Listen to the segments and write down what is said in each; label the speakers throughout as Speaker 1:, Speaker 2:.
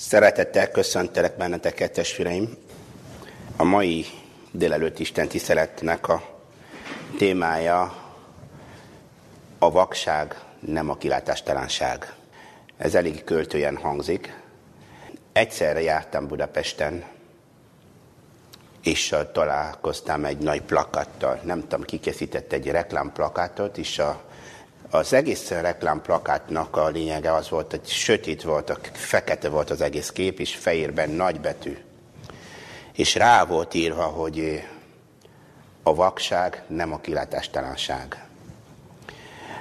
Speaker 1: Szeretettel köszöntelek benneteket, testvéreim. A mai délelőtt Isten tiszteletnek a témája a vakság, nem a kilátástalanság. Ez elég költően hangzik. Egyszerre jártam Budapesten, és találkoztam egy nagy plakattal. Nem tudom, ki készített egy reklámplakátot, és a az egész reklámplakátnak a lényege az volt, hogy sötét volt, a fekete volt az egész kép, és fehérben nagybetű. És rá volt írva, hogy a vakság nem a kilátástalanság.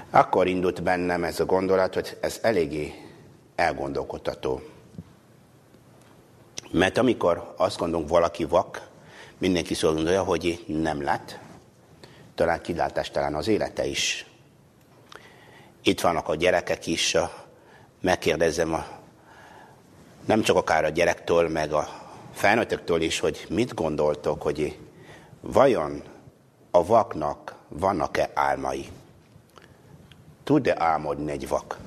Speaker 1: Akkor indult bennem ez a gondolat, hogy ez eléggé elgondolkodható. Mert amikor azt gondolunk, valaki vak, mindenki szól gondolja, hogy nem lát, talán kilátástalan az élete is. Itt vannak a gyerekek is, megkérdezem a, nem csak akár a gyerektől, meg a felnőttöktől is, hogy mit gondoltok, hogy vajon a vaknak vannak-e álmai? Tud-e álmodni egy vak?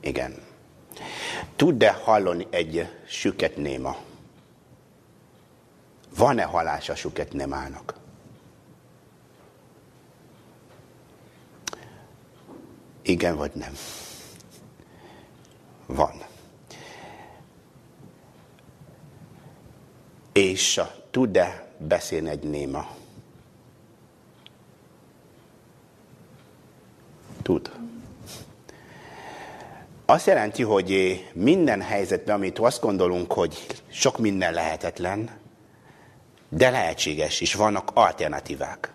Speaker 1: Igen. Tud-e hallani egy süket néma? Van-e halás a süket némának? Igen vagy nem? Van. És tud-e beszélni egy néma? Tud. Azt jelenti, hogy minden helyzetben, amit azt gondolunk, hogy sok minden lehetetlen, de lehetséges, és vannak alternatívák.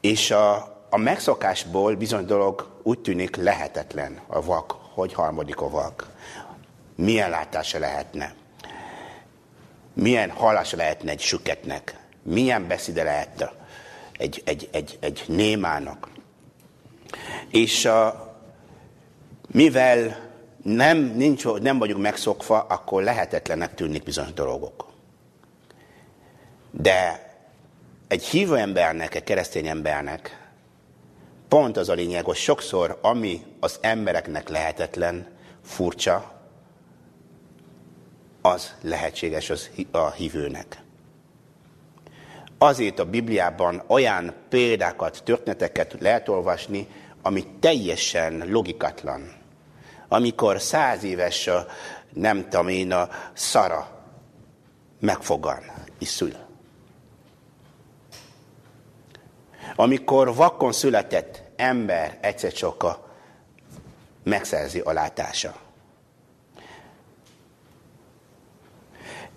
Speaker 1: És a, a megszokásból bizony dolog úgy tűnik lehetetlen a vak, hogy harmadik a vak. Milyen látása lehetne? Milyen hallása lehetne egy süketnek? Milyen beszéde lehet egy, egy, egy, egy némának? És a, mivel nem, nincs, nem vagyunk megszokva, akkor lehetetlenek tűnik bizonyos dolgok. De egy hívő embernek, egy keresztény embernek Pont az a lényeg, hogy sokszor, ami az embereknek lehetetlen, furcsa, az lehetséges az a hívőnek. Azért a Bibliában olyan példákat, történeteket lehet olvasni, ami teljesen logikatlan. Amikor száz éves, nem tudom én, a szara megfogan és szül. Amikor vakon született ember egyszer csak megszerzi a látása.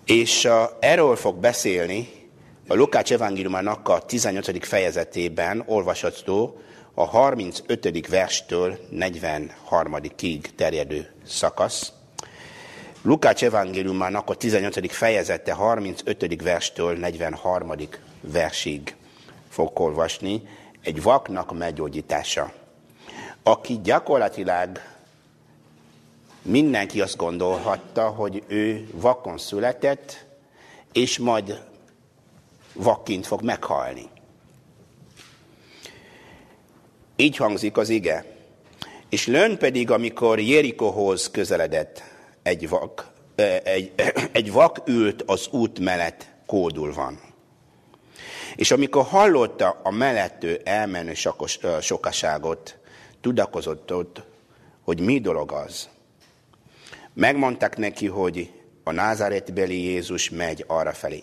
Speaker 1: És uh, erről fog beszélni a Lukács evangéliumának a 18. fejezetében olvasható a 35. verstől 43. ig terjedő szakasz. Lukács evangéliumának a 18. fejezete 35. verstől 43. versig fog olvasni, egy vaknak meggyógyítása. Aki gyakorlatilag mindenki azt gondolhatta, hogy ő vakon született, és majd vakként fog meghalni. Így hangzik az ige. És lön pedig, amikor Jerikohoz közeledett, egy vak, egy, egy vak ült az út mellett kódulvan. És amikor hallotta a mellettő elmenő sakos, sokaságot, tudakozott ott, hogy mi dolog az. Megmondták neki, hogy a názáretbeli Jézus megy arra felé.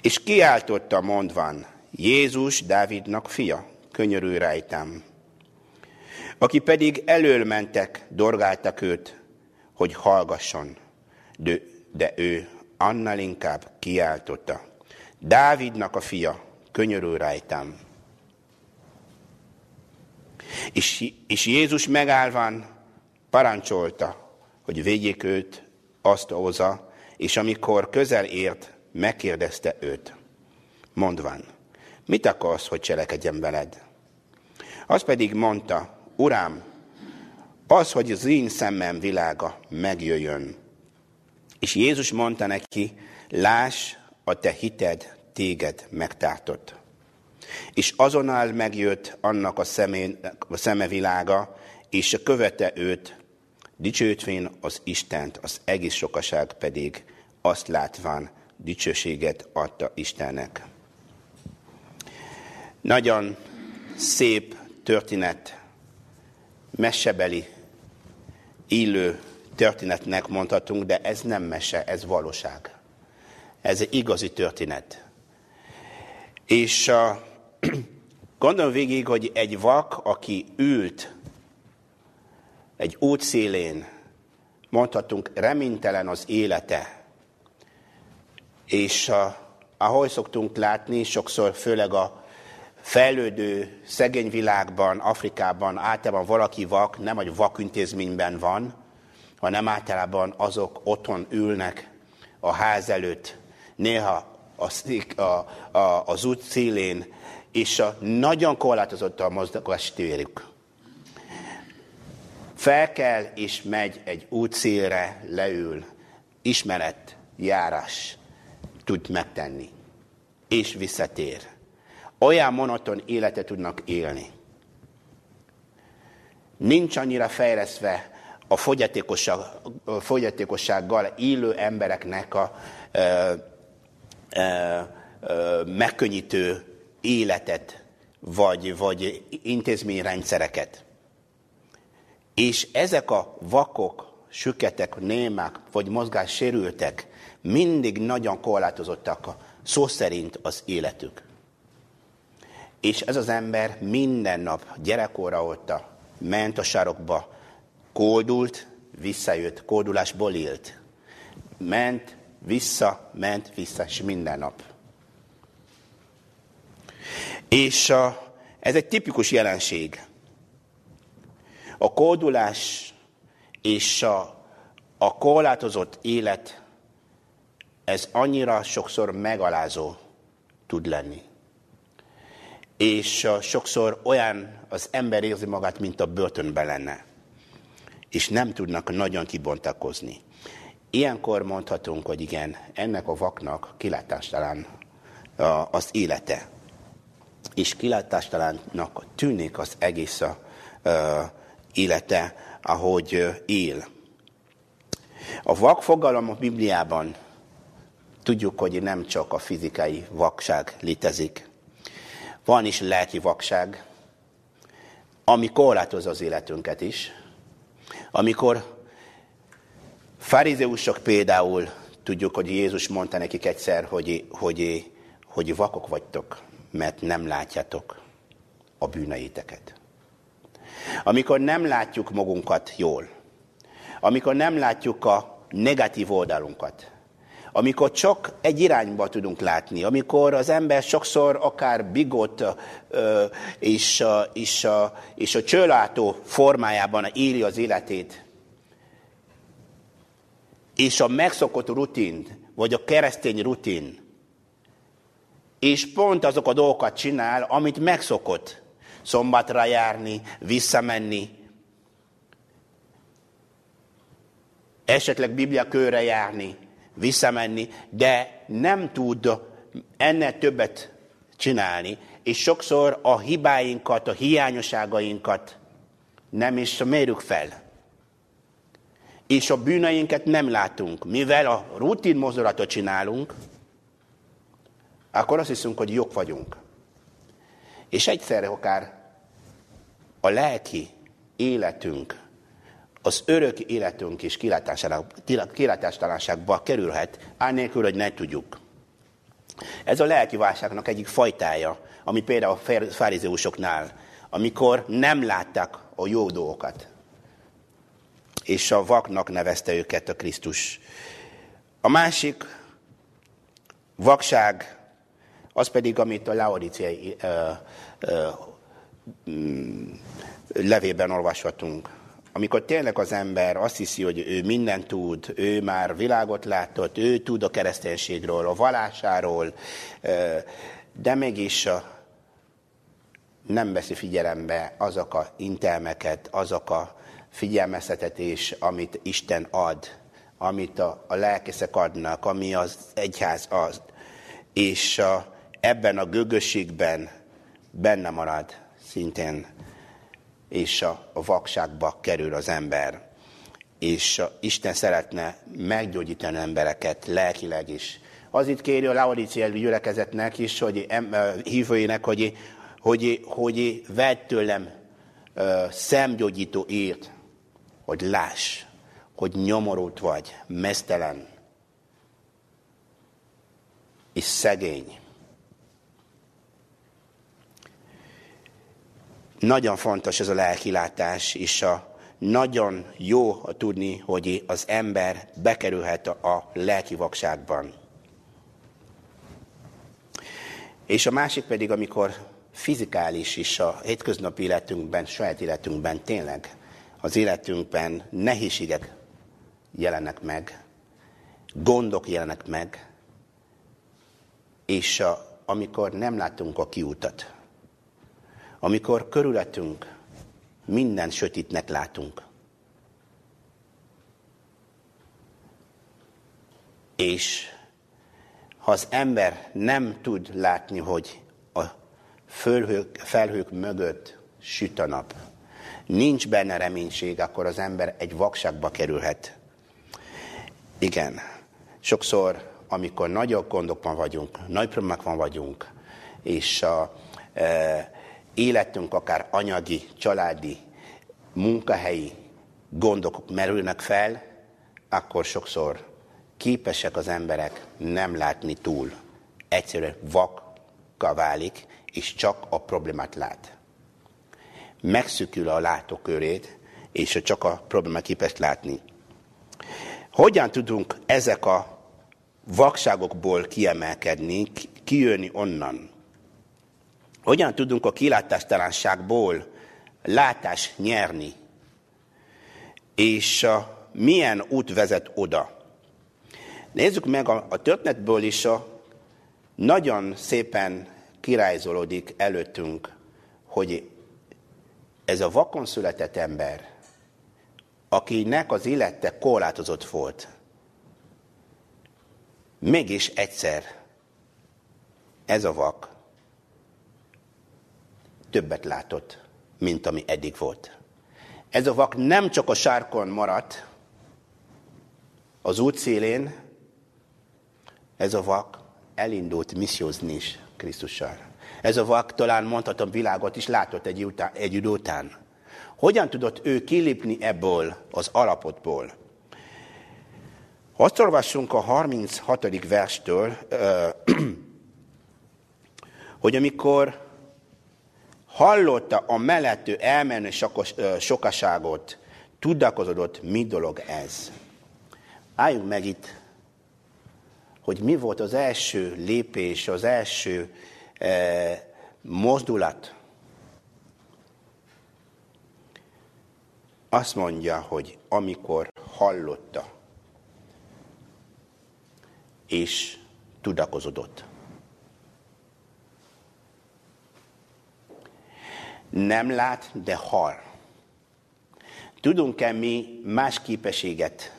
Speaker 1: És kiáltotta mondván, Jézus Dávidnak fia, könyörülj rajtam. Aki pedig elől mentek, dorgáltak őt, hogy hallgasson, de, de ő annál inkább kiáltotta, Dávidnak a fia, könyörül rajtam. És, és Jézus megállván parancsolta, hogy védjék őt azt oza, és amikor közel ért, megkérdezte őt, mondván, mit akarsz, hogy cselekedjem veled? Az pedig mondta, Uram, az, hogy az én szemem világa megjöjjön. És Jézus mondta neki, láss, a te hited téged megtártott. És azonnal megjött annak a, szemén, a szeme világa, és követe őt, dicsőtvén az Istent, az egész sokaság pedig azt látván dicsőséget adta Istennek. Nagyon szép történet, mesebeli, illő történetnek mondhatunk, de ez nem mese, ez valóság. Ez egy igazi történet. És uh, gondolom végig, hogy egy vak, aki ült egy út szélén, mondhatunk, reménytelen az élete, és uh, ahogy szoktunk látni, sokszor főleg a fejlődő, szegény világban, Afrikában általában valaki vak, nem egy vakintézményben van, hanem általában azok otthon ülnek a ház előtt, néha a, a, a, az út szélén, és a, nagyon korlátozott a mozgás térük. Fel kell és megy egy útszélre, leül, ismeret, járás tud megtenni, és visszatér. Olyan monoton életet tudnak élni. Nincs annyira fejlesztve a fogyatékosság, fogyatékossággal élő embereknek a megkönnyítő életet, vagy, vagy intézményrendszereket. És ezek a vakok, süketek, némák, vagy mozgássérültek mindig nagyon korlátozottak a szó szerint az életük. És ez az ember minden nap gyerekkora óta ment a sarokba, kódult, visszajött, kódulásból élt. Ment, vissza, ment, vissza, és minden nap. És a, ez egy tipikus jelenség. A kódulás és a, a korlátozott élet, ez annyira sokszor megalázó tud lenni. És a, sokszor olyan az ember érzi magát, mint a börtönben lenne. És nem tudnak nagyon kibontakozni. Ilyenkor mondhatunk, hogy igen, ennek a vaknak kilátástalan az élete. És kilátástalannak tűnik az egész a, élete, ahogy él. A vak fogalom a Bibliában tudjuk, hogy nem csak a fizikai vakság létezik. Van is lelki vakság, ami korlátozza az életünket is. Amikor farizeusok például, tudjuk, hogy Jézus mondta nekik egyszer, hogy, hogy, hogy vakok vagytok, mert nem látjátok a bűneiteket. Amikor nem látjuk magunkat jól, amikor nem látjuk a negatív oldalunkat, amikor csak egy irányba tudunk látni, amikor az ember sokszor akár bigot és, és, és a csőlátó formájában éli az életét, és a megszokott rutin, vagy a keresztény rutin, és pont azok a dolgokat csinál, amit megszokott. Szombatra járni, visszamenni, esetleg Biblia körre járni, visszamenni, de nem tud ennél többet csinálni, és sokszor a hibáinkat, a hiányosságainkat nem is mérjük fel. És a bűneinket nem látunk. Mivel a rutin mozdulatot csinálunk, akkor azt hiszünk, hogy jók vagyunk. És egyszerre akár a lelki életünk, az örök életünk is kilátástalanságba kerülhet, annélkül, hogy ne tudjuk. Ez a lelki válságnak egyik fajtája, ami például a farizeusoknál, amikor nem látták a jó dolgokat. És a vaknak nevezte őket a Krisztus. A másik vakság, az pedig, amit a Laodiciai Mm, levében olvashatunk. Amikor tényleg az ember azt hiszi, hogy ő mindent tud, ő már világot látott, ő tud a kereszténységről, a valásáról, de mégis nem veszi figyelembe azok a intelmeket, azok a figyelmeztetés, amit Isten ad, amit a, a lelkészek adnak, ami az egyház az. És a, ebben a gögösségben benne marad szintén és a, a vakságba kerül az ember. És a, Isten szeretne meggyógyítani embereket lelkileg is. Az itt kéri a Laodiciai gyülekezetnek is, hogy em, hívőinek, hogy, hogy, hogy vedd tőlem uh, szemgyógyító írt, hogy láss, hogy nyomorult vagy, mesztelen, és szegény. Nagyon fontos ez a lelkilátás, és a nagyon jó tudni, hogy az ember bekerülhet a lelki vakságban. És a másik pedig, amikor fizikális is a hétköznapi életünkben, saját életünkben tényleg az életünkben nehézségek jelennek meg, gondok jelennek meg, és a, amikor nem látunk a kiutat, amikor körületünk minden sötétnek látunk, és ha az ember nem tud látni, hogy a felhők, felhők mögött süt a nap, nincs benne reménység, akkor az ember egy vakságba kerülhet. Igen, sokszor, amikor nagyobb gondokban vagyunk, nagy problémákban vagyunk, és a e, életünk akár anyagi, családi, munkahelyi gondok merülnek fel, akkor sokszor képesek az emberek nem látni túl. Egyszerűen vakka válik, és csak a problémát lát. Megszükül a látókörét, és csak a problémát képes látni. Hogyan tudunk ezek a vakságokból kiemelkedni, kijönni onnan? Hogyan tudunk a kilátástalanságból látás nyerni? És milyen út vezet oda? Nézzük meg a, a történetből is, a, nagyon szépen kirajzolódik előttünk, hogy ez a vakon született ember, akinek az élete korlátozott volt, mégis egyszer ez a vak többet látott, mint ami eddig volt. Ez a vak nem csak a sárkon maradt, az út szélén, ez a vak elindult missziózni is Krisztussal. Ez a vak talán mondhatom világot is látott egy, után, egy idő után. Hogyan tudott ő kilépni ebből az alapotból? Azt olvassunk a 36. verstől, hogy amikor hallotta a mellettő elmenő sokaságot, tudakozodott, mi dolog ez. Álljunk meg itt, hogy mi volt az első lépés, az első mozdulat. Azt mondja, hogy amikor hallotta, és tudakozodott. Nem lát, de hall. Tudunk-e mi más képességet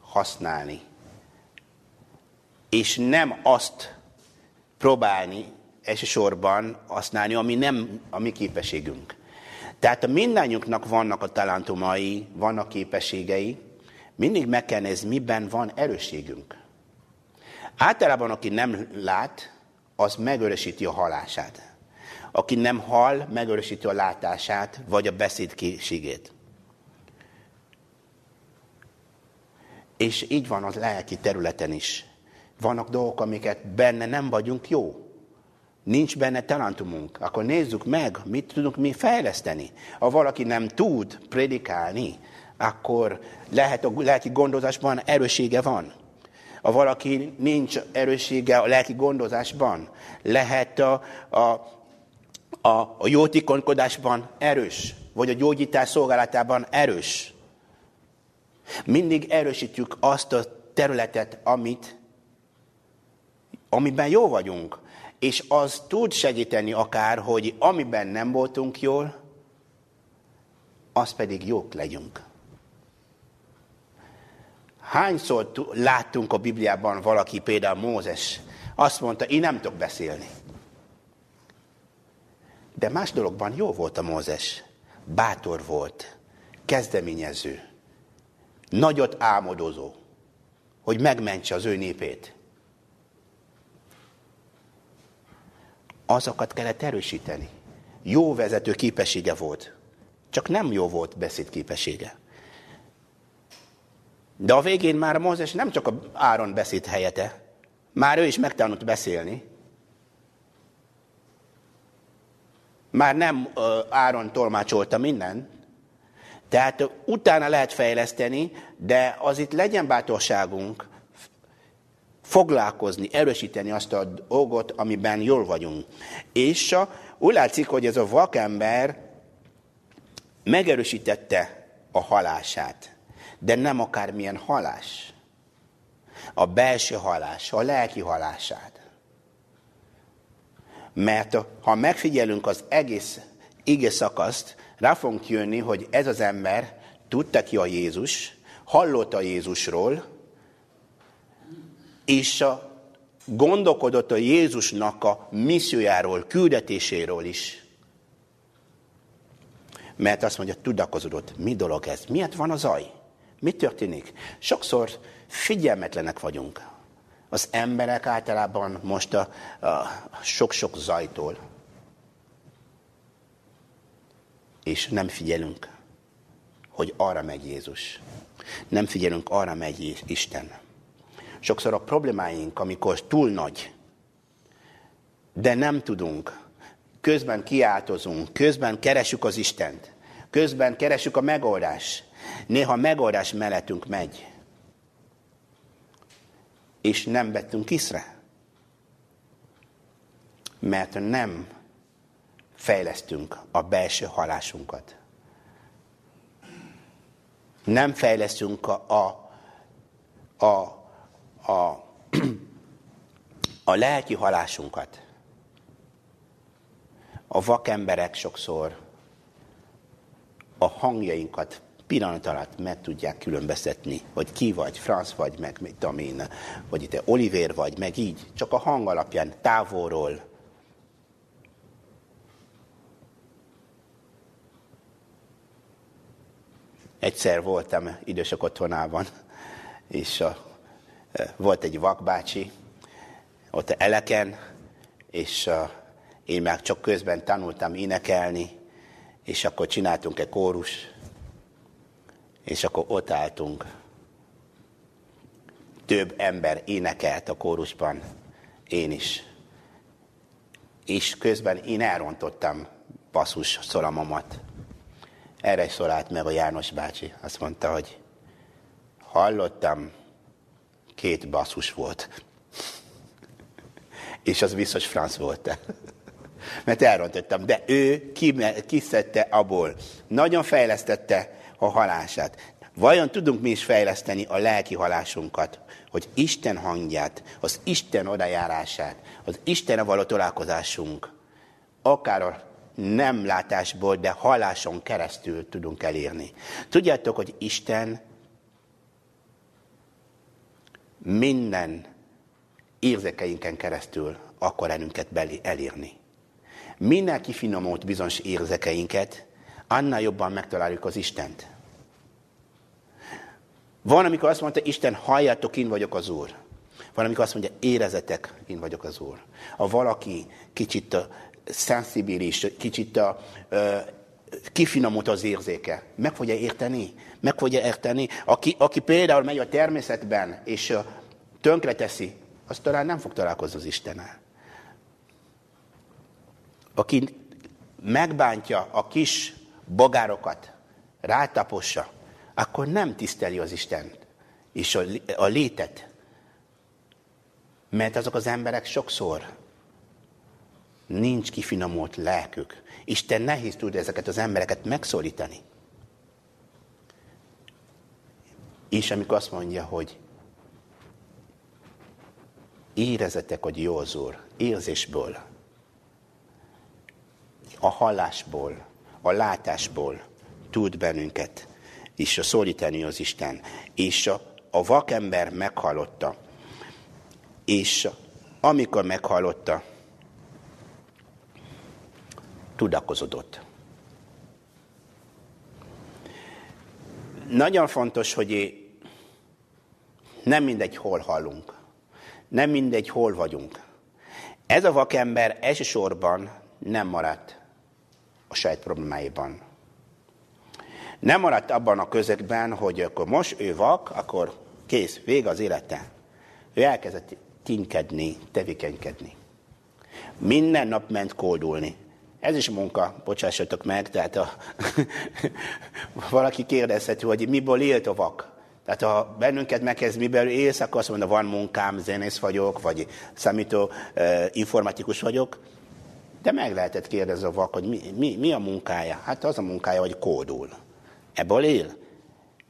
Speaker 1: használni, és nem azt próbálni elsősorban használni, ami nem a mi képességünk. Tehát a mindannyiunknak vannak a talentumai, vannak képességei, mindig meg kell nézni, miben van erősségünk. Általában, aki nem lát, az megörösíti a halását. Aki nem hall, megörösíti a látását, vagy a beszédkészségét. És így van az lelki területen is. Vannak dolgok, amiket benne nem vagyunk jó. Nincs benne talentumunk. Akkor nézzük meg, mit tudunk mi fejleszteni. Ha valaki nem tud prédikálni, akkor lehet a lelki gondozásban erősége van. Ha valaki nincs erőssége a lelki gondozásban, lehet a, a, a, a jótékonykodásban erős, vagy a gyógyítás szolgálatában erős. Mindig erősítjük azt a területet, amit, amiben jó vagyunk. És az tud segíteni akár, hogy amiben nem voltunk jól, az pedig jók legyünk. Hányszor láttunk a Bibliában valaki, például Mózes, azt mondta, én nem tudok beszélni. De más dologban jó volt a Mózes. bátor volt, kezdeményező, nagyot álmodozó, hogy megmentse az ő népét. Azokat kellett erősíteni. Jó vezető képessége volt, csak nem jó volt beszéd képessége. De a végén már Mózes nem csak a Áron beszéd helyete, már ő is megtanult beszélni. Már nem Áron tolmácsolta minden, tehát utána lehet fejleszteni, de az itt legyen bátorságunk foglalkozni, erősíteni azt a dolgot, amiben jól vagyunk. És úgy látszik, hogy ez a vakember megerősítette a halását, de nem akármilyen halás. A belső halás, a lelki halását. Mert ha megfigyelünk az egész ige szakaszt, rá fogunk jönni, hogy ez az ember tudta ki a Jézus, hallotta Jézusról, és a gondolkodott a Jézusnak a missziójáról, küldetéséről is. Mert azt mondja, tudakozódott, mi dolog ez? Miért van a zaj? Mi történik? Sokszor figyelmetlenek vagyunk. Az emberek általában most a, a sok-sok zajtól. És nem figyelünk, hogy arra megy Jézus. Nem figyelünk, arra megy Isten. Sokszor a problémáink, amikor túl nagy, de nem tudunk, közben kiáltozunk, közben keresünk az Istent, közben keresünk a megoldás. Néha megoldás mellettünk megy, és nem vettünk észre. Mert nem fejlesztünk a belső halásunkat. Nem fejlesztünk a, a, a a, a lelki halásunkat. A vakemberek sokszor a hangjainkat pillanat alatt meg tudják különböztetni, hogy ki vagy, Franz vagy, meg mit én, vagy itt Oliver vagy, meg így, csak a hang alapján, távolról. Egyszer voltam idősek otthonában, és a volt egy vakbácsi, ott Eleken, és én már csak közben tanultam énekelni, és akkor csináltunk egy kórus, és akkor ott álltunk. Több ember énekelt a kórusban, én is. És közben én elrontottam basszus szolamomat. Erre szólált meg a János bácsi. Azt mondta, hogy hallottam, két basszus volt. És az biztos Franz volt. Mert elrontottam. De ő kiszedte abból. Nagyon fejlesztette a halását. Vajon tudunk mi is fejleszteni a lelki halásunkat, hogy Isten hangját, az Isten odajárását, az Isten való találkozásunk, akár a nem látásból, de haláson keresztül tudunk elérni. Tudjátok, hogy Isten minden érzekeinken keresztül akar ennünket elérni. Minél kifinomult bizonyos érzekeinket, annál jobban megtaláljuk az Istent. Van, amikor azt mondta, Isten, halljátok, én vagyok az Úr. Van, amikor azt mondja, érezetek, én vagyok az Úr. Ha valaki kicsit szensibilis, kicsit a, kifinomult az érzéke. Meg fogja érteni? Meg fogja érteni? Aki, aki például megy a természetben, és tönkre teszi, az talán nem fog találkozni az Istennel. Aki megbántja a kis bogárokat, rátapossa, akkor nem tiszteli az Istent és a létet. Mert azok az emberek sokszor nincs kifinomult lelkük. Isten nehéz tud ezeket az embereket megszólítani. És amikor azt mondja, hogy érezetek, hogy jó az Úr, érzésből, a hallásból, a látásból tud bennünket és szólítani az Isten. És a, a vakember meghallotta. És amikor meghallotta, tudakozodott. Nagyon fontos, hogy nem mindegy, hol hallunk. Nem mindegy, hol vagyunk. Ez a vakember elsősorban nem maradt a saját problémáiban. Nem maradt abban a közegben, hogy akkor most ő vak, akkor kész, vége az élete. Ő elkezdett tinkedni, tevékenykedni. Minden nap ment koldulni. Ez is munka, bocsássatok meg, tehát a, valaki kérdezheti, hogy miből élt a vak. Tehát ha bennünket megkezd, miből élsz, akkor azt mondja, van munkám, zenész vagyok, vagy számító uh, informatikus vagyok. De meg lehetett kérdezni a vak, hogy mi, mi, mi a munkája? Hát az a munkája, hogy kódul. Ebből él.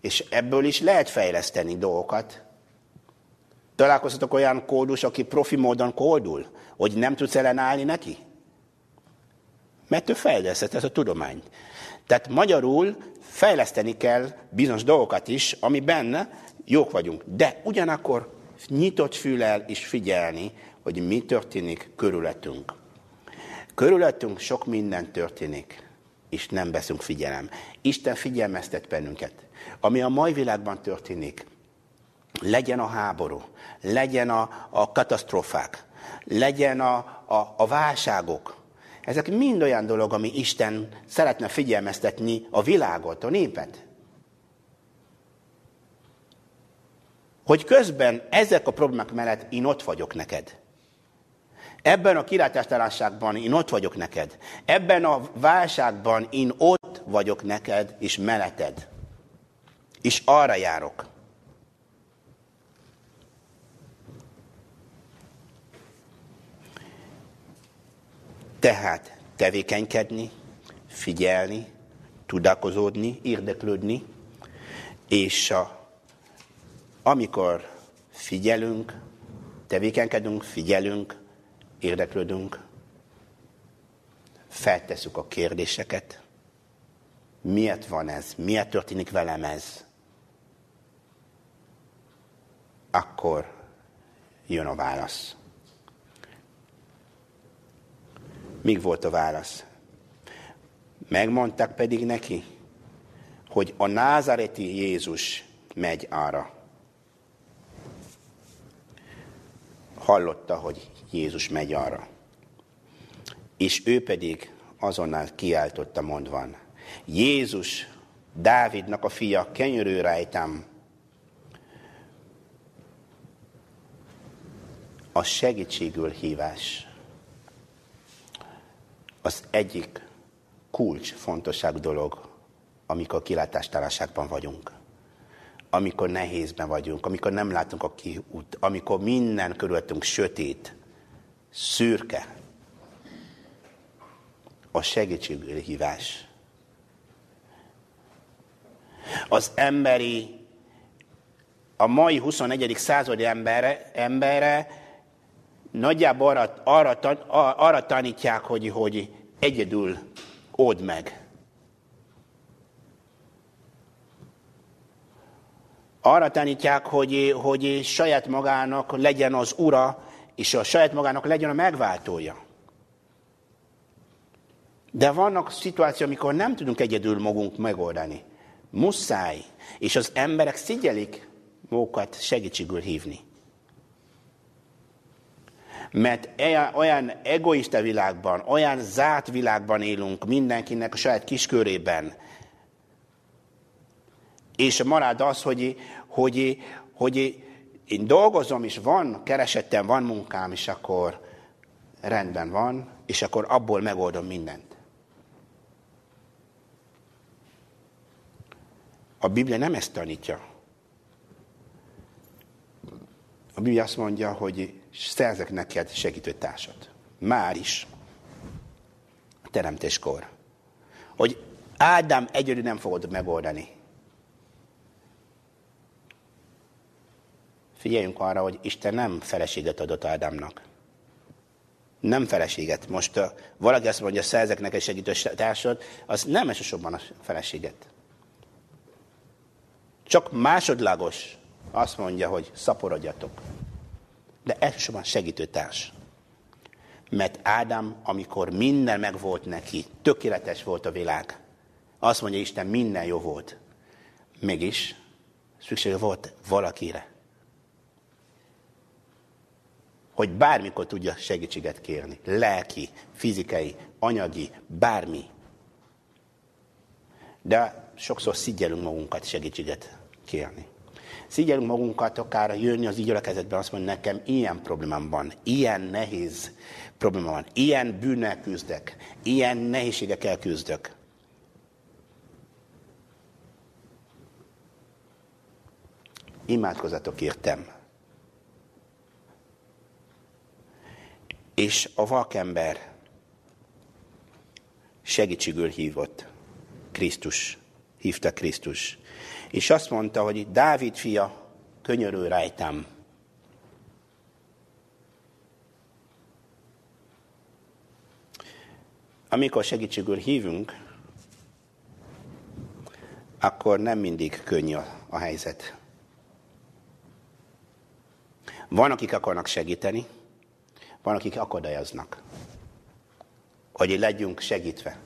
Speaker 1: És ebből is lehet fejleszteni dolgokat. Találkoztatok olyan kódus, aki profi módon kódul, hogy nem tudsz ellenállni neki? Mert ő fejlesztett ezt a tudományt. Tehát magyarul fejleszteni kell bizonyos dolgokat is, ami benne jók vagyunk. De ugyanakkor nyitott fülel és figyelni, hogy mi történik körülöttünk. Körülöttünk sok minden történik, és nem veszünk figyelem. Isten figyelmeztet bennünket. Ami a mai világban történik, legyen a háború, legyen a, a katasztrófák, legyen a, a, a válságok, ezek mind olyan dolog, ami Isten szeretne figyelmeztetni a világot, a népet. Hogy közben ezek a problémák mellett én ott vagyok neked. Ebben a kilátástalanságban én ott vagyok neked. Ebben a válságban én ott vagyok neked és meleted. És arra járok. Tehát tevékenykedni, figyelni, tudakozódni, érdeklődni, és a, amikor figyelünk, tevékenykedünk, figyelünk, érdeklődünk, feltesszük a kérdéseket, miért van ez, miért történik velem ez, akkor jön a válasz. Míg volt a válasz? Megmondták pedig neki, hogy a názareti Jézus megy arra. Hallotta, hogy Jézus megy arra. És ő pedig azonnal kiáltotta mondvan, Jézus, Dávidnak a fia, kenyörű rajtam. A segítségül hívás az egyik kulcs fontosságú dolog, amikor kilátástalanságban vagyunk. Amikor nehézben vagyunk, amikor nem látunk a kiút, amikor minden körülöttünk sötét, szürke. A segítséghívás. Az emberi, a mai 21. századi embere, embere nagyjából arra, arra, arra tanítják, hogy, hogy egyedül old meg. Arra tanítják, hogy, hogy saját magának legyen az ura, és a saját magának legyen a megváltója. De vannak szituációk, amikor nem tudunk egyedül magunk megoldani. Muszáj. És az emberek szigyelik magukat segítségül hívni. Mert olyan egoista világban, olyan zárt világban élünk mindenkinek a saját kiskörében. És marad az, hogy, hogy, hogy én dolgozom, és van keresettem, van munkám, és akkor rendben van, és akkor abból megoldom mindent. A Biblia nem ezt tanítja. A Biblia azt mondja, hogy szerzek neked segítőtársat. Már is. A teremtéskor. Hogy Ádám egyedül nem fogod megoldani. Figyeljünk arra, hogy Isten nem feleséget adott Ádámnak. Nem feleséget. Most uh, valaki azt mondja, szerzek neked segítőtársat, az nem elsősorban a feleséget. Csak másodlagos azt mondja, hogy szaporodjatok de elsősorban segítőtárs. Mert Ádám, amikor minden megvolt neki, tökéletes volt a világ, azt mondja Isten, minden jó volt. Mégis szükség volt valakire, hogy bármikor tudja segítséget kérni. Lelki, fizikai, anyagi, bármi. De sokszor szígyelünk magunkat segítséget kérni. Szígyelünk magunkat akár jönni az gyülekezetben, azt mondja, nekem ilyen problémám van, ilyen nehéz probléma van, ilyen bűnnel küzdek, ilyen nehézségekkel küzdök. Imádkozatok értem. És a vakember segítségül hívott. Krisztus, hívta Krisztus. És azt mondta, hogy Dávid fia, könyörül rajtam. Amikor segítségül hívunk, akkor nem mindig könnyű a helyzet. Van, akik akarnak segíteni, van, akik akadályoznak, hogy legyünk segítve.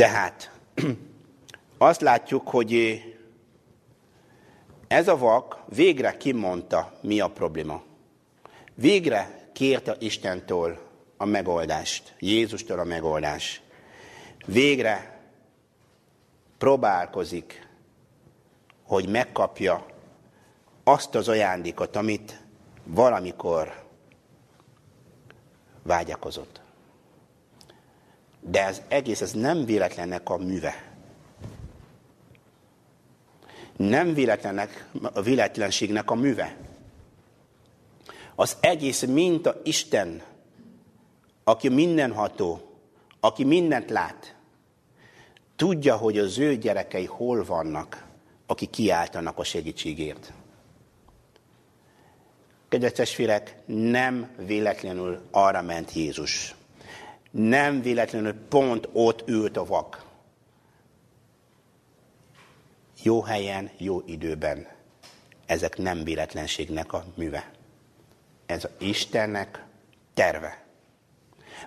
Speaker 1: Tehát azt látjuk, hogy ez a vak végre kimondta, mi a probléma. Végre kérte Istentől a megoldást, Jézustól a megoldás. Végre próbálkozik, hogy megkapja azt az ajándékot, amit valamikor vágyakozott. De ez egész, ez nem véletlennek a műve. Nem véletlennek, a véletlenségnek a műve. Az egész minta Isten, aki mindenható, aki mindent lát, tudja, hogy az ő gyerekei hol vannak, akik kiáltanak a segítségért. Kedves testvérek, nem véletlenül arra ment Jézus. Nem véletlenül pont ott ült a vak. Jó helyen, jó időben. Ezek nem véletlenségnek a műve. Ez a Istennek terve.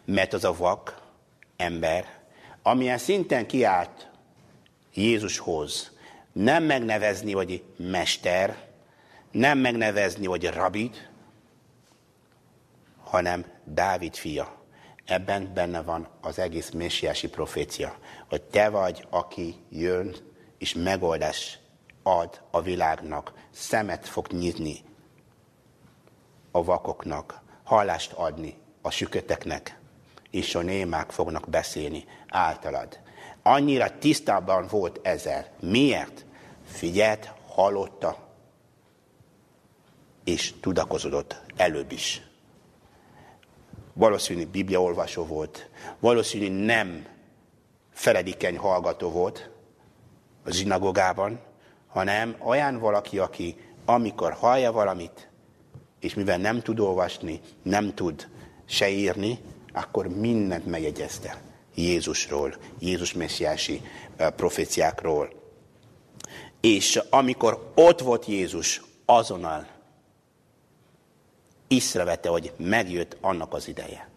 Speaker 1: Mert az a vak ember, amilyen szinten kiállt Jézushoz, nem megnevezni, hogy mester, nem megnevezni, hogy rabid, hanem Dávid fia. Ebben benne van az egész messiási profécia, hogy te vagy, aki jön és megoldás ad a világnak, szemet fog nyitni a vakoknak, hallást adni a süköteknek, és a némák fognak beszélni általad. Annyira tisztában volt ezzel. Miért? Figyelt, hallotta, és tudakozódott előbb is. Valószínű bibliaolvasó volt, valószínű nem feledikeny hallgató volt a zsinagogában, hanem olyan valaki, aki amikor hallja valamit, és mivel nem tud olvasni, nem tud se írni, akkor mindent megjegyezte Jézusról, Jézus messiási proféciákról. És amikor ott volt Jézus, azonnal észrevette, hogy megjött annak az ideje.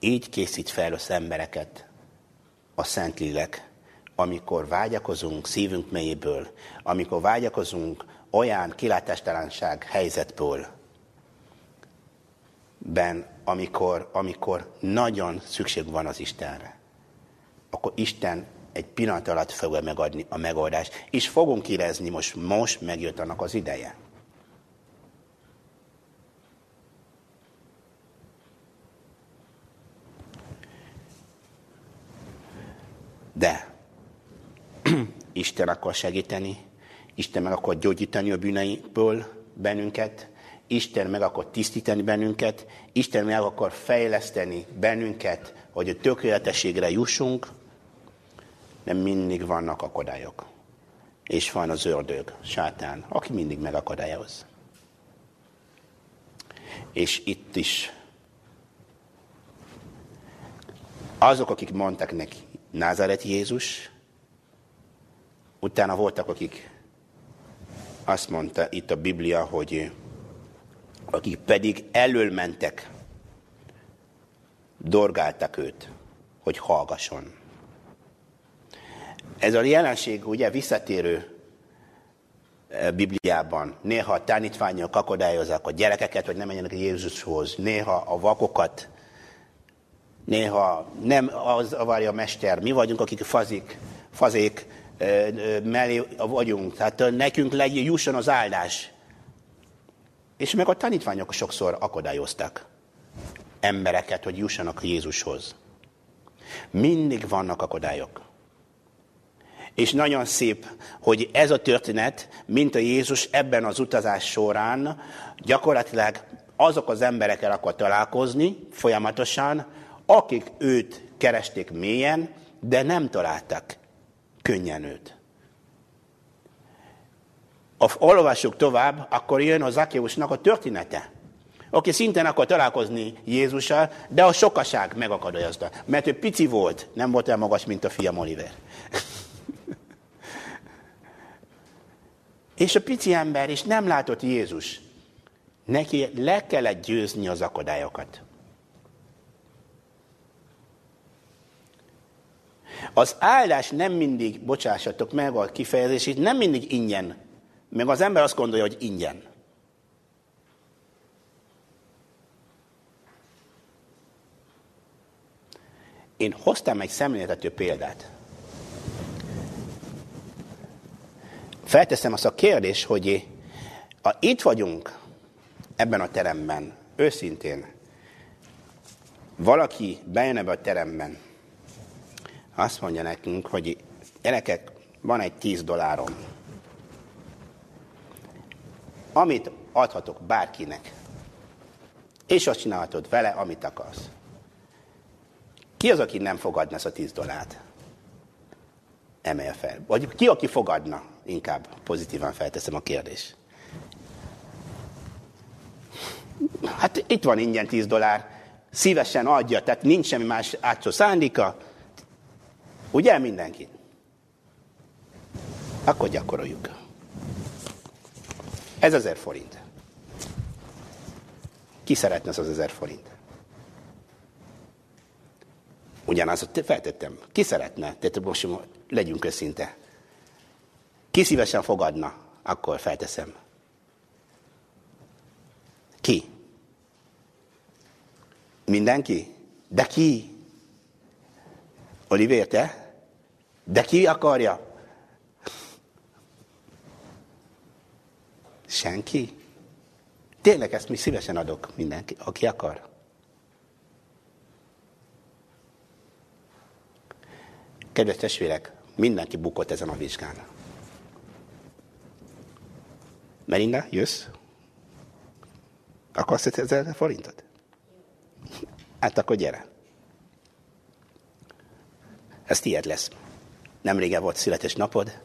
Speaker 1: Így készít fel az embereket a Szentlélek, amikor vágyakozunk szívünk mélyéből, amikor vágyakozunk olyan kilátástalanság helyzetből, ben, amikor, amikor nagyon szükség van az Istenre, akkor Isten egy pillanat alatt fogja megadni a megoldást, és fogunk érezni, most, most megjött annak az ideje. De Isten akar segíteni, Isten meg akar gyógyítani a bűneiből bennünket, Isten meg akar tisztítani bennünket, Isten meg akar fejleszteni bennünket, hogy a tökéletességre jussunk, de mindig vannak akadályok. És van az ördög, sátán, aki mindig megakadályoz. És itt is azok, akik mondtak neki, Názáret Jézus, utána voltak, akik azt mondta itt a Biblia, hogy akik pedig elől mentek dorgáltak őt, hogy hallgasson. Ez a jelenség ugye visszatérő e, Bibliában. Néha a tanítványok akadályozzák a gyerekeket, hogy nem menjenek Jézushoz. Néha a vakokat. Néha nem az várja a mester. Mi vagyunk, akik fazik, fazék mellé vagyunk. Tehát nekünk legyen, jusson az áldás. És meg a tanítványok sokszor akadályoztak embereket, hogy jussanak Jézushoz. Mindig vannak akadályok. És nagyon szép, hogy ez a történet, mint a Jézus ebben az utazás során gyakorlatilag azok az emberekkel akar találkozni folyamatosan, akik őt keresték mélyen, de nem találtak könnyen őt. Olvassuk tovább, akkor jön az Zakeusnak a története. Aki szintén akar találkozni Jézussal, de a sokaság megakadályozta. Mert ő pici volt, nem volt olyan magas, mint a fiam Oliver. És a pici ember is nem látott Jézus. Neki le kellett győzni az akadályokat. Az áldás nem mindig, bocsássatok meg a kifejezését, nem mindig ingyen. Meg az ember azt gondolja, hogy ingyen. Én hoztam egy szemléltető példát. Felteszem azt a kérdést, hogy ha itt vagyunk ebben a teremben, őszintén, valaki bejön ebbe a teremben, azt mondja nekünk, hogy gyerekek, van egy 10 dollárom, amit adhatok bárkinek, és azt csinálhatod vele, amit akarsz. Ki az, aki nem fogadna ezt a 10 dollárt? Emelje fel. Vagy ki, aki fogadna? inkább pozitívan felteszem a kérdést. Hát itt van ingyen 10 dollár, szívesen adja, tehát nincs semmi más átszó szándéka. Ugye mindenki? Akkor gyakoroljuk. Ez ezer forint. Ki szeretne az az ezer forint? Ugyanazt feltettem. Ki szeretne? Tehát most legyünk őszinte. Ki szívesen fogadna? Akkor felteszem. Ki? Mindenki? De ki? Oliver, te? De ki akarja? Senki? Tényleg ezt mi szívesen adok mindenki, aki akar. Kedves testvérek, mindenki bukott ezen a vizsgán. Melinda, jössz? Akarsz ezer forintot? Hát akkor gyere. Ez tiéd lesz. Nem régen volt születés napod.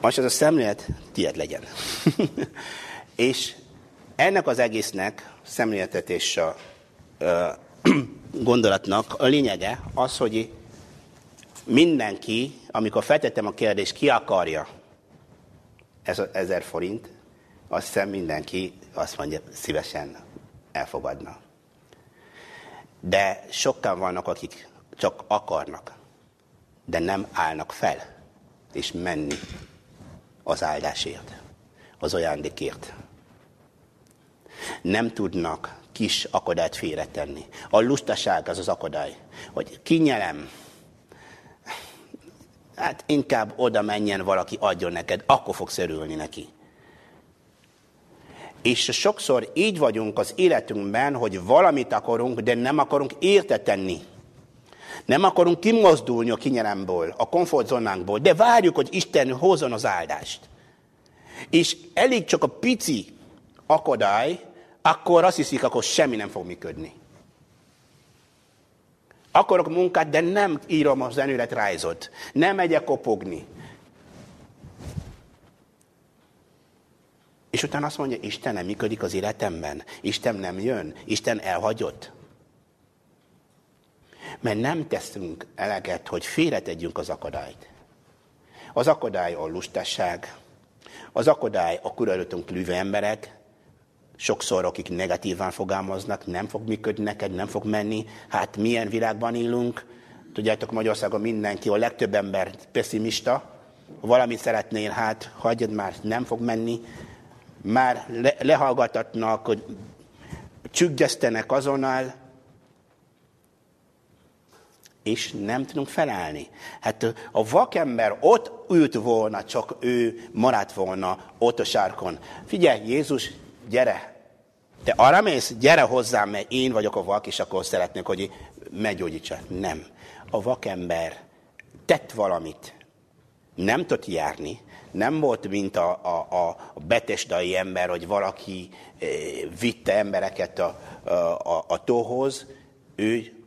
Speaker 1: Most az a szemlélet tiéd legyen. és ennek az egésznek, szemléletet és a ö, gondolatnak a lényege az, hogy mindenki, amikor feltettem a kérdést, ki akarja ez az ezer forint, azt hiszem mindenki azt mondja, szívesen elfogadna. De sokan vannak, akik csak akarnak, de nem állnak fel, és menni az áldásért, az ajándékért. Nem tudnak kis akadályt félretenni. A lustaság az az akadály, hogy kinyelem, hát inkább oda menjen valaki, adjon neked, akkor fogsz örülni neki. És sokszor így vagyunk az életünkben, hogy valamit akarunk, de nem akarunk értetenni. Nem akarunk kimozdulni a kinyelemből, a komfortzónánkból, de várjuk, hogy Isten hozzon az áldást. És elég csak a pici akadály, akkor azt hiszik, akkor semmi nem fog működni. Akarok munkát, de nem írom az önéletrajzot. Nem megyek kopogni. És utána azt mondja, Isten nem működik az életemben. Isten nem jön. Isten elhagyott. Mert nem teszünk eleget, hogy félretegyünk az akadályt. Az akadály a lustasság, az akadály a kurölöttünk lüve emberek, Sokszor, akik negatívan fogalmaznak, nem fog működni neked, nem fog menni. Hát milyen világban élünk? Tudjátok, Magyarországon mindenki, a legtöbb ember pessimista. Ha valamit szeretnél, hát hagyjad már, nem fog menni. Már le, lehallgatatnak, hogy csüggesztenek azonnal, és nem tudunk felállni. Hát a vakember ott ült volna, csak ő maradt volna ott a sárkon. Figyelj, Jézus, gyere! Te arra mész, gyere hozzám, mert én vagyok a vak, és akkor szeretnék, hogy meggyógyítsa. Nem. A vakember tett valamit. Nem tudott járni. Nem volt, mint a, a, a betesdai ember, hogy valaki eh, vitte embereket a, a, a, a tóhoz. Ő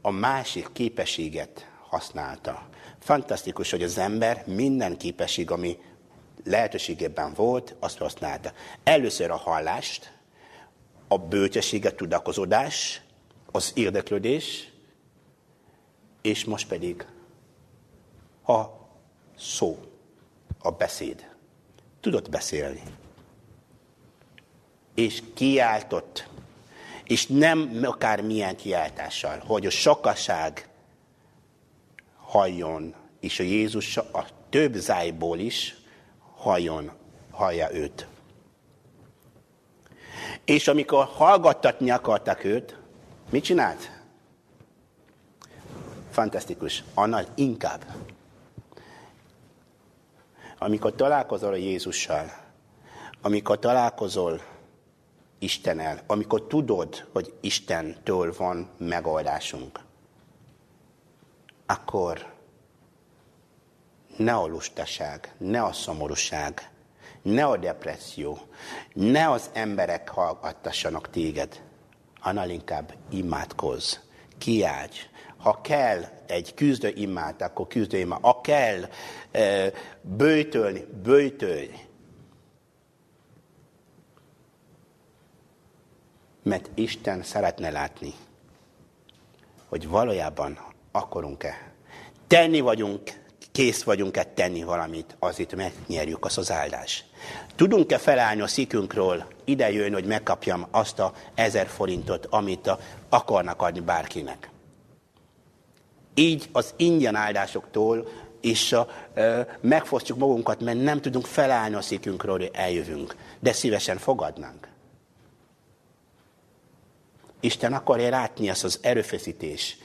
Speaker 1: a másik képességet használta. Fantasztikus, hogy az ember minden képesség, ami lehetőségében volt, azt használta. Először a hallást, a bölcsességet, tudakozódás, az érdeklődés, és most pedig a szó, a beszéd. Tudott beszélni. És kiáltott és nem akár milyen kiáltással, hogy a sokaság halljon, és a Jézus a több zájból is halljon, hallja őt. És amikor hallgattatni akartak őt, mit csinált? Fantasztikus. Annál inkább. Amikor találkozol a Jézussal, amikor találkozol Istennel, amikor tudod, hogy Istentől van megoldásunk, akkor ne a lustaság, ne a szomorúság, ne a depresszió, ne az emberek hallgattassanak téged, annál inkább imádkozz, kiálts. Ha kell egy küzdő imád, akkor küzdő imád. Ha kell e, bőtölni, bőtölj. Mert Isten szeretne látni, hogy valójában akarunk-e. Tenni vagyunk, kész vagyunk-e tenni valamit, azért megnyerjük azt az áldást. Tudunk-e felállni a szikünkről, ide jön, hogy megkapjam azt a ezer forintot, amit akarnak adni bárkinek. Így az ingyen áldásoktól és a, ö, megfosztjuk magunkat, mert nem tudunk felállni a szikünkről, hogy eljövünk. De szívesen fogadnánk. Isten akarja látni ezt az erőfeszítés.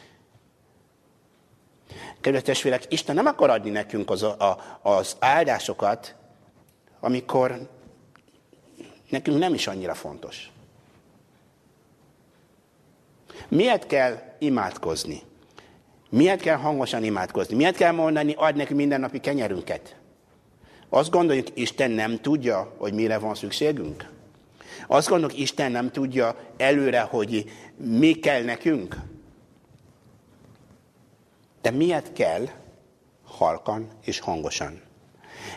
Speaker 1: Kedves testvérek, Isten nem akar adni nekünk az, a, az áldásokat, amikor nekünk nem is annyira fontos. Miért kell imádkozni? Miért kell hangosan imádkozni? Miért kell mondani, ad nekünk mindennapi kenyerünket? Azt gondoljuk, Isten nem tudja, hogy mire van szükségünk? Azt gondolok, Isten nem tudja előre, hogy mi kell nekünk. De miért kell halkan és hangosan?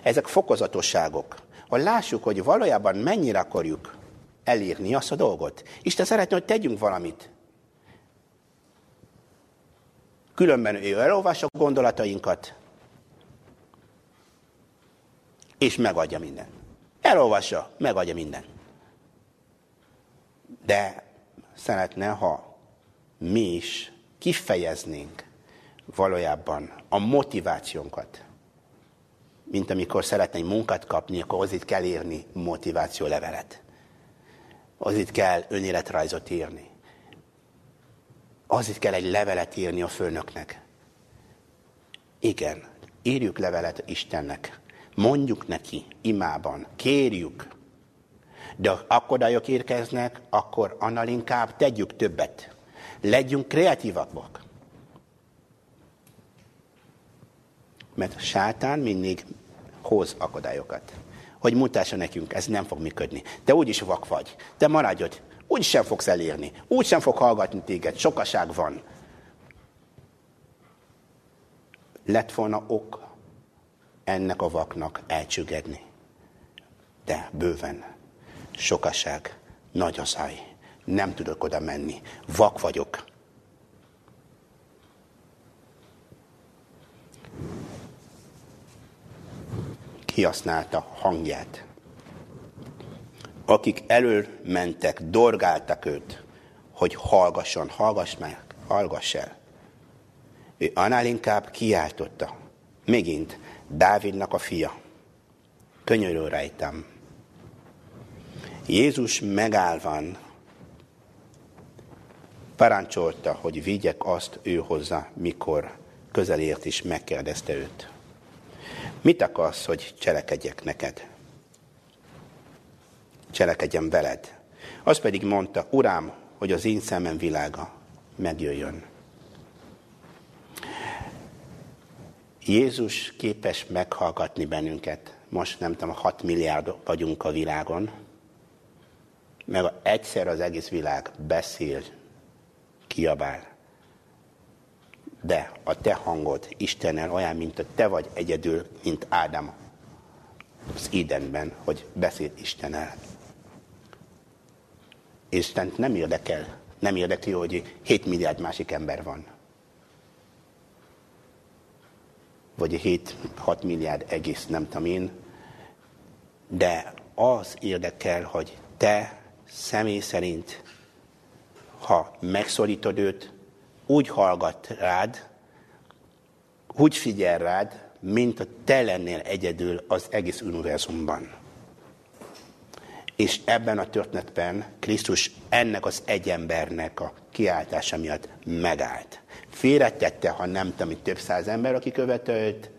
Speaker 1: Ezek fokozatosságok. Hogy lássuk, hogy valójában mennyire akarjuk elírni azt a dolgot. Isten szeretne, hogy tegyünk valamit. Különben ő elolvassa a gondolatainkat, és megadja minden. Elolvassa, megadja minden. De szeretne, ha mi is kifejeznénk valójában a motivációnkat. Mint amikor szeretnénk munkát kapni, akkor az itt kell írni motivációlevelet. Az itt kell önéletrajzot írni. Az itt kell egy levelet írni a főnöknek. Igen, írjuk levelet Istennek. Mondjuk neki imában, kérjük, de ha akadályok érkeznek, akkor annál inkább tegyük többet. Legyünk kreatívabbak. Mert sátán mindig hoz akadályokat. Hogy mutassa nekünk, ez nem fog működni. Te úgyis vak vagy. Te maradj ott. Úgy sem fogsz elérni. Úgy sem fog hallgatni téged. Sokaság van. Lett volna ok ennek a vaknak elcsüggedni. De bőven sokaság, nagy a száj, nem tudok oda menni, vak vagyok. Kihasználta hangját. akik elől mentek, dorgáltak őt, hogy hallgasson, hallgass meg, hallgass el. Ő annál inkább kiáltotta, megint, Dávidnak a fia. Könyörül rejtem. Jézus megállvan parancsolta, hogy vigyek azt ő hozzá, mikor közelért is megkérdezte őt. Mit akarsz, hogy cselekedjek neked? Cselekedjem veled. Az pedig mondta, Uram, hogy az én szemem világa megjöjjön. Jézus képes meghallgatni bennünket. Most nem tudom, 6 milliárd vagyunk a világon. Meg egyszer az egész világ beszél, kiabál. De a te hangod Istennel olyan, mint a te vagy egyedül, mint Ádám az Édenben, hogy beszél Istennel. Isten nem érdekel, nem érdekli, hogy 7 milliárd másik ember van. Vagy 7-6 milliárd egész, nem tudom én. De az érdekel, hogy te személy szerint, ha megszorítod őt, úgy hallgat rád, úgy figyel rád, mint a te lennél egyedül az egész univerzumban. És ebben a történetben Krisztus ennek az egy embernek a kiáltása miatt megállt. Félretette, ha nem tudom, több száz ember, aki követte őt,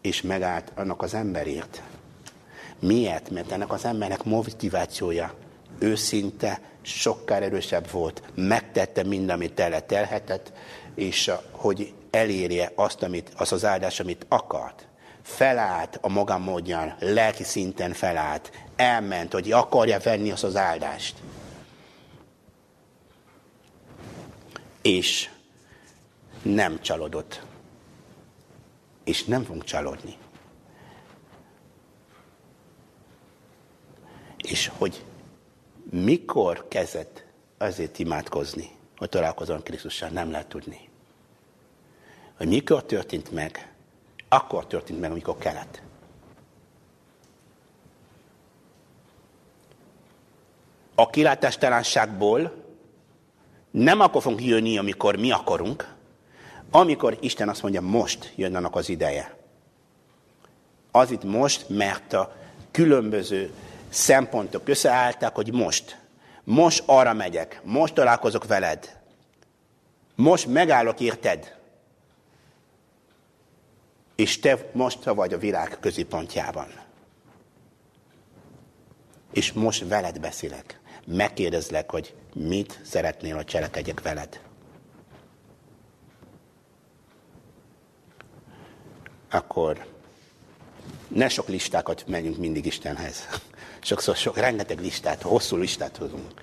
Speaker 1: és megállt annak az emberért. Miért? Mert ennek az embernek motivációja őszinte, sokkal erősebb volt. Megtette mind, amit tele telhetett, és hogy elérje azt, amit, az az áldás, amit akart. Felállt a maga módján, lelki szinten felállt, elment, hogy akarja venni azt az áldást. És nem csalódott. És nem fogunk csalódni. És hogy mikor kezdett azért imádkozni, hogy találkozom Krisztussal, nem lehet tudni. Hogy mikor történt meg, akkor történt meg, amikor kellett. A kilátástalanságból nem akkor fogunk jönni, amikor mi akarunk, amikor Isten azt mondja, most jön annak az ideje. Az itt most, mert a különböző szempontok összeálltak, hogy most, most arra megyek, most találkozok veled, most megállok érted, és te most vagy a világ középpontjában. És most veled beszélek. Megkérdezlek, hogy mit szeretnél, hogy cselekedjek veled. Akkor ne sok listákat menjünk mindig Istenhez. Sokszor sok, rengeteg listát, hosszú listát hozunk.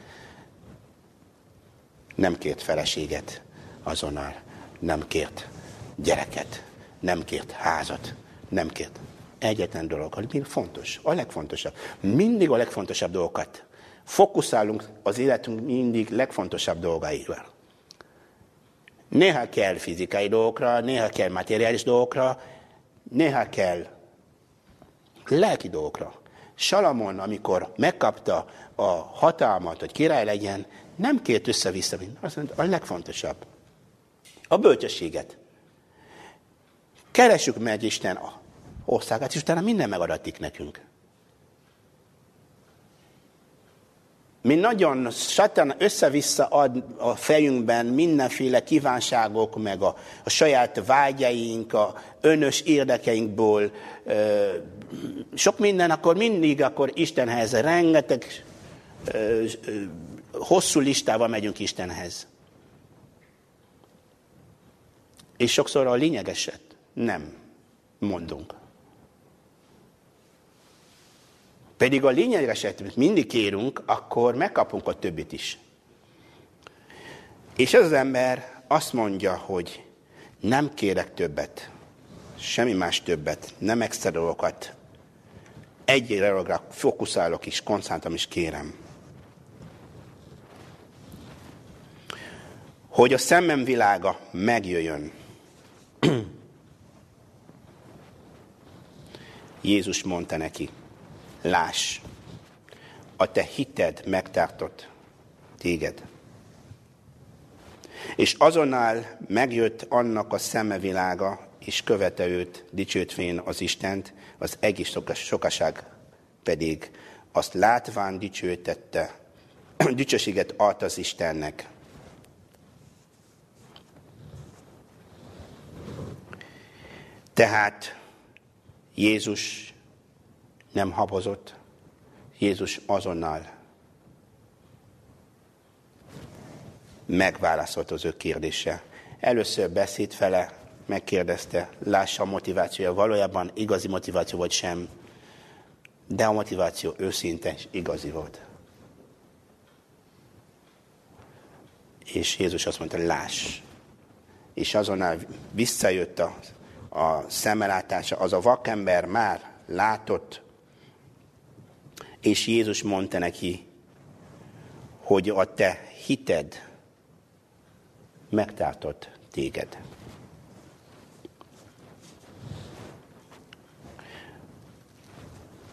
Speaker 1: Nem kért feleséget azonnal, nem kért gyereket, nem kért házat, nem kért egyetlen dolog, ami fontos, a legfontosabb. Mindig a legfontosabb dolgokat. Fokuszálunk az életünk mindig legfontosabb dolgaival. Néha kell fizikai dolgokra, néha kell materiális dolgokra, néha kell lelki dolgokra. Salamon, amikor megkapta a hatalmat, hogy király legyen, nem kért össze-vissza, azt mondta, a legfontosabb. A bölcsességet. Keressük meg Isten országát, és utána minden megadatik nekünk. Mi nagyon satan össze-vissza ad a fejünkben mindenféle kívánságok, meg a, a saját vágyaink, a önös érdekeinkból, ö, sok minden, akkor mindig akkor Istenhez, rengeteg hosszú listával megyünk Istenhez. És sokszor a lényegeset nem mondunk. Pedig a lényegeset, mindig kérünk, akkor megkapunk a többit is. És ez az ember azt mondja, hogy nem kérek többet, semmi más többet, nem extra dolgokat. Egy dologra fókuszálok és koncentrálom és kérem. Hogy a szemem világa megjöjjön. Jézus mondta neki, láss, a te hited megtartott téged. És azonnal megjött annak a szemevilága, és követe őt, dicsőtvén az Istent, az egész sokaság pedig azt látván dicsőítette, dicsőséget ad az Istennek. Tehát Jézus nem habozott, Jézus azonnal megválaszolt az ő kérdése. Először beszéd fele, megkérdezte, lássa a motivációja, valójában igazi motiváció vagy sem, de a motiváció őszinte és igazi volt. És Jézus azt mondta, láss. És azonnal visszajött a, a szemelátása, az a vakember már látott, és Jézus mondta neki, hogy a te hited megtartott téged.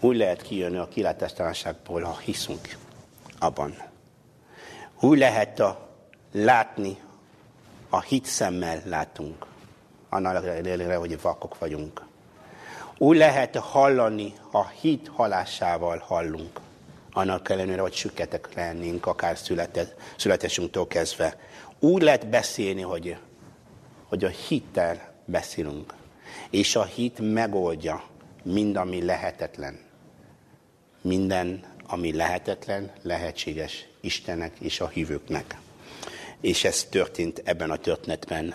Speaker 1: Úgy lehet kijönni a kilátástalanságból, ha hiszünk abban. Úgy lehet a, látni, a hit szemmel látunk, annak ellenére, hogy vakok vagyunk. Úgy lehet hallani, a hit halásával hallunk, annak ellenére, hogy süketek lennénk, akár születésünktől kezdve. Úgy lehet beszélni, hogy, hogy a hittel beszélünk. És a hit megoldja mind, ami lehetetlen. Minden, ami lehetetlen, lehetséges Istennek és a hívőknek. És ez történt ebben a történetben.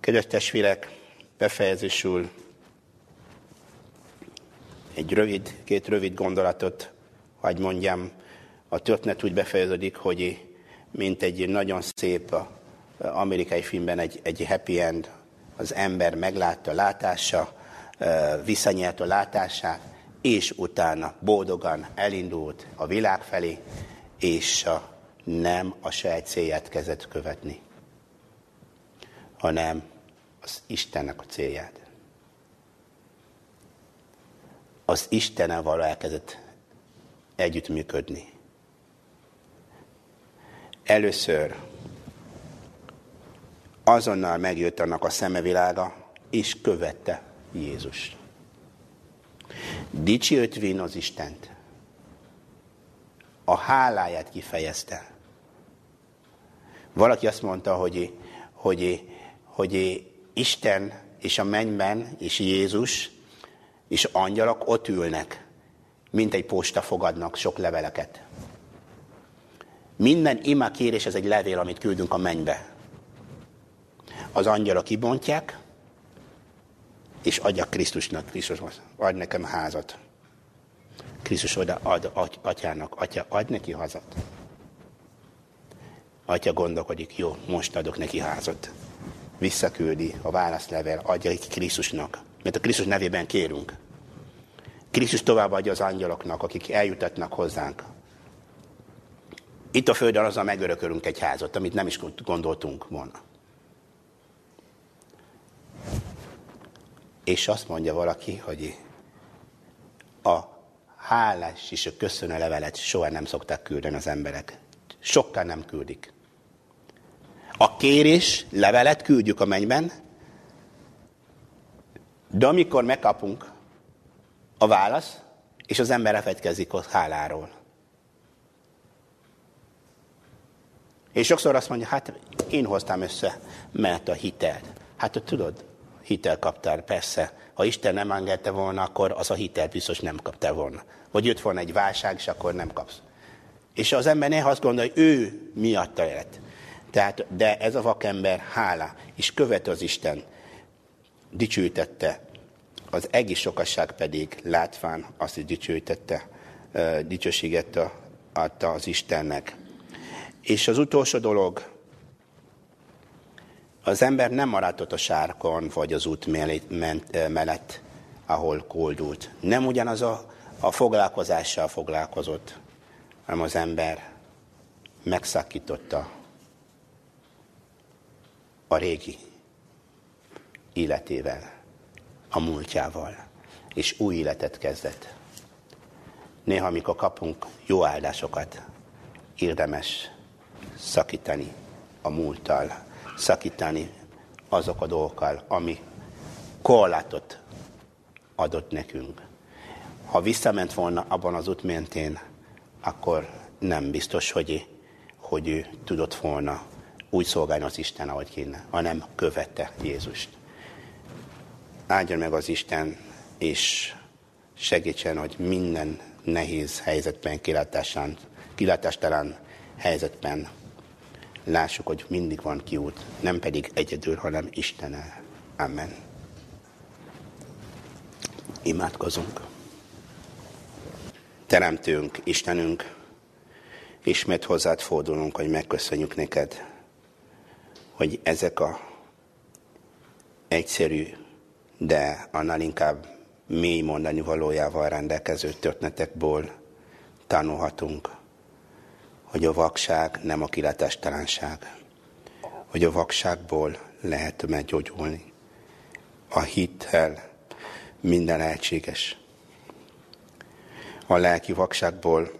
Speaker 1: Kedves testvérek, befejezésül egy rövid, két rövid gondolatot, hogy mondjam, a történet úgy befejeződik, hogy mint egy nagyon szép amerikai filmben egy, egy happy end, az ember meglátta a látása, visszanyert a látását, és utána boldogan elindult a világ felé, és nem a saját célját kezdett követni, hanem az Istennek a célját. Az Istennel való elkezdett együttműködni. Először azonnal megjött annak a szemevilága, és követte Jézus. Dicsőtvén az Istent. A háláját kifejezte. Valaki azt mondta, hogy, hogy, hogy Isten és a mennyben, és Jézus, és angyalok ott ülnek, mint egy posta fogadnak sok leveleket. Minden ima kérés, ez egy levél, amit küldünk a mennybe. Az angyalok kibontják, és adja Krisztusnak, Krisztus, adj nekem házat. Krisztus oda ad atyának, atya, adj neki házat. Atya gondolkodik, jó, most adok neki házat. Visszaküldi a válaszlevel, adja ki Krisztusnak. Mert a Krisztus nevében kérünk. Krisztus továbbadja az angyaloknak, akik eljutatnak hozzánk. Itt a földön azzal megörökölünk egy házat, amit nem is gondoltunk volna. És azt mondja valaki, hogy a hálás és a köszönő levelet soha nem szokták küldeni az emberek. Sokkal nem küldik. A kérés levelet küldjük a mennyben, de amikor megkapunk a válasz, és az ember elfedkezik a háláról. És sokszor azt mondja, hát én hoztam össze, mert a hitelt. Hát tudod, hitel kaptál, persze. Ha Isten nem engedte volna, akkor az a hitel biztos nem kaptál volna. Vagy jött volna egy válság, és akkor nem kapsz. És az ember néha azt gondolja, hogy ő miatta lett. Tehát, de ez a vakember hála, és követ az Isten, dicsőítette. Az egész sokasság pedig látván azt is dicsőítette, dicsőséget adta az Istennek. És az utolsó dolog, az ember nem maradt ott a sárkon, vagy az út mellett, ahol koldult. Nem ugyanaz a, a foglalkozással foglalkozott, hanem az ember megszakította a régi életével, a múltjával, és új életet kezdett. Néha, amikor kapunk jó áldásokat, érdemes szakítani a múlttal, szakítani azok a dolgokkal, ami korlátot adott nekünk. Ha visszament volna abban az út mentén, akkor nem biztos, hogy, hogy ő tudott volna úgy szolgálni az Isten, ahogy kéne, hanem követte Jézust. Áldjon meg az Isten, és segítsen, hogy minden nehéz helyzetben, kilátásán, kilátástalan helyzetben lássuk, hogy mindig van kiút, nem pedig egyedül, hanem Istennel. Amen. Imádkozunk. Teremtőnk, Istenünk, ismét hozzád fordulunk, hogy megköszönjük neked, hogy ezek a egyszerű, de annál inkább mély mondani valójával rendelkező történetekből tanulhatunk, hogy a vakság nem a kilátástalanság, hogy a vakságból lehet meggyógyulni. A hittel minden lehetséges. A lelki vakságból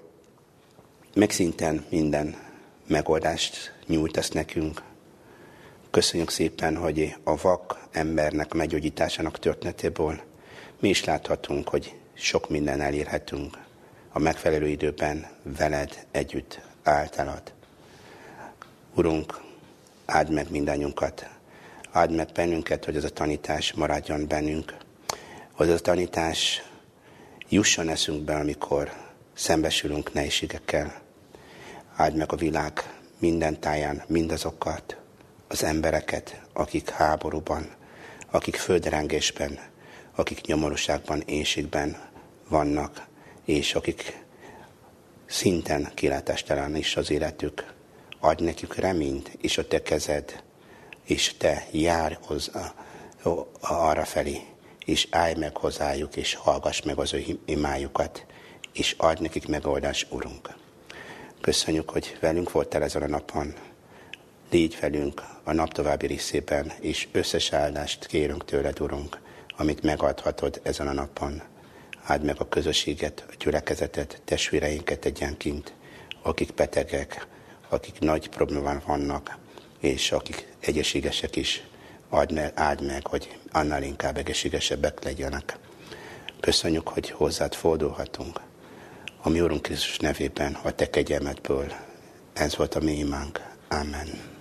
Speaker 1: megszinten minden megoldást nyújtasz nekünk. Köszönjük szépen, hogy a vak embernek meggyógyításának történetéből mi is láthatunk, hogy sok minden elérhetünk a megfelelő időben veled együtt általad. Urunk, áld meg mindannyiunkat, áld meg bennünket, hogy ez a tanítás maradjon bennünk, hogy ez a tanítás jusson eszünkbe, amikor szembesülünk nehézségekkel. Áld meg a világ minden táján mindazokat, az embereket, akik háborúban, akik földrengésben, akik nyomorúságban, éjségben vannak, és akik szinten kilátástalan is az életük. Adj nekük reményt, és a te kezed, és te jár hozzá, arra felé, és állj meg hozzájuk, és hallgass meg az ő imájukat, és adj nekik megoldás, Urunk. Köszönjük, hogy velünk voltál ezen a napon. Légy velünk a nap további részében, és összes áldást kérünk tőled, Urunk, amit megadhatod ezen a napon. Áld meg a közösséget, a gyülekezetet, testvéreinket egyenként, akik betegek, akik nagy problémán vannak, és akik egészségesek is. Add meg, áld meg, hogy annál inkább egészségesebbek legyenek. Köszönjük, hogy hozzád fordulhatunk. A mi Úrunk Krisztus nevében, a te kegyelmedből. Ez volt a mi imánk. Amen.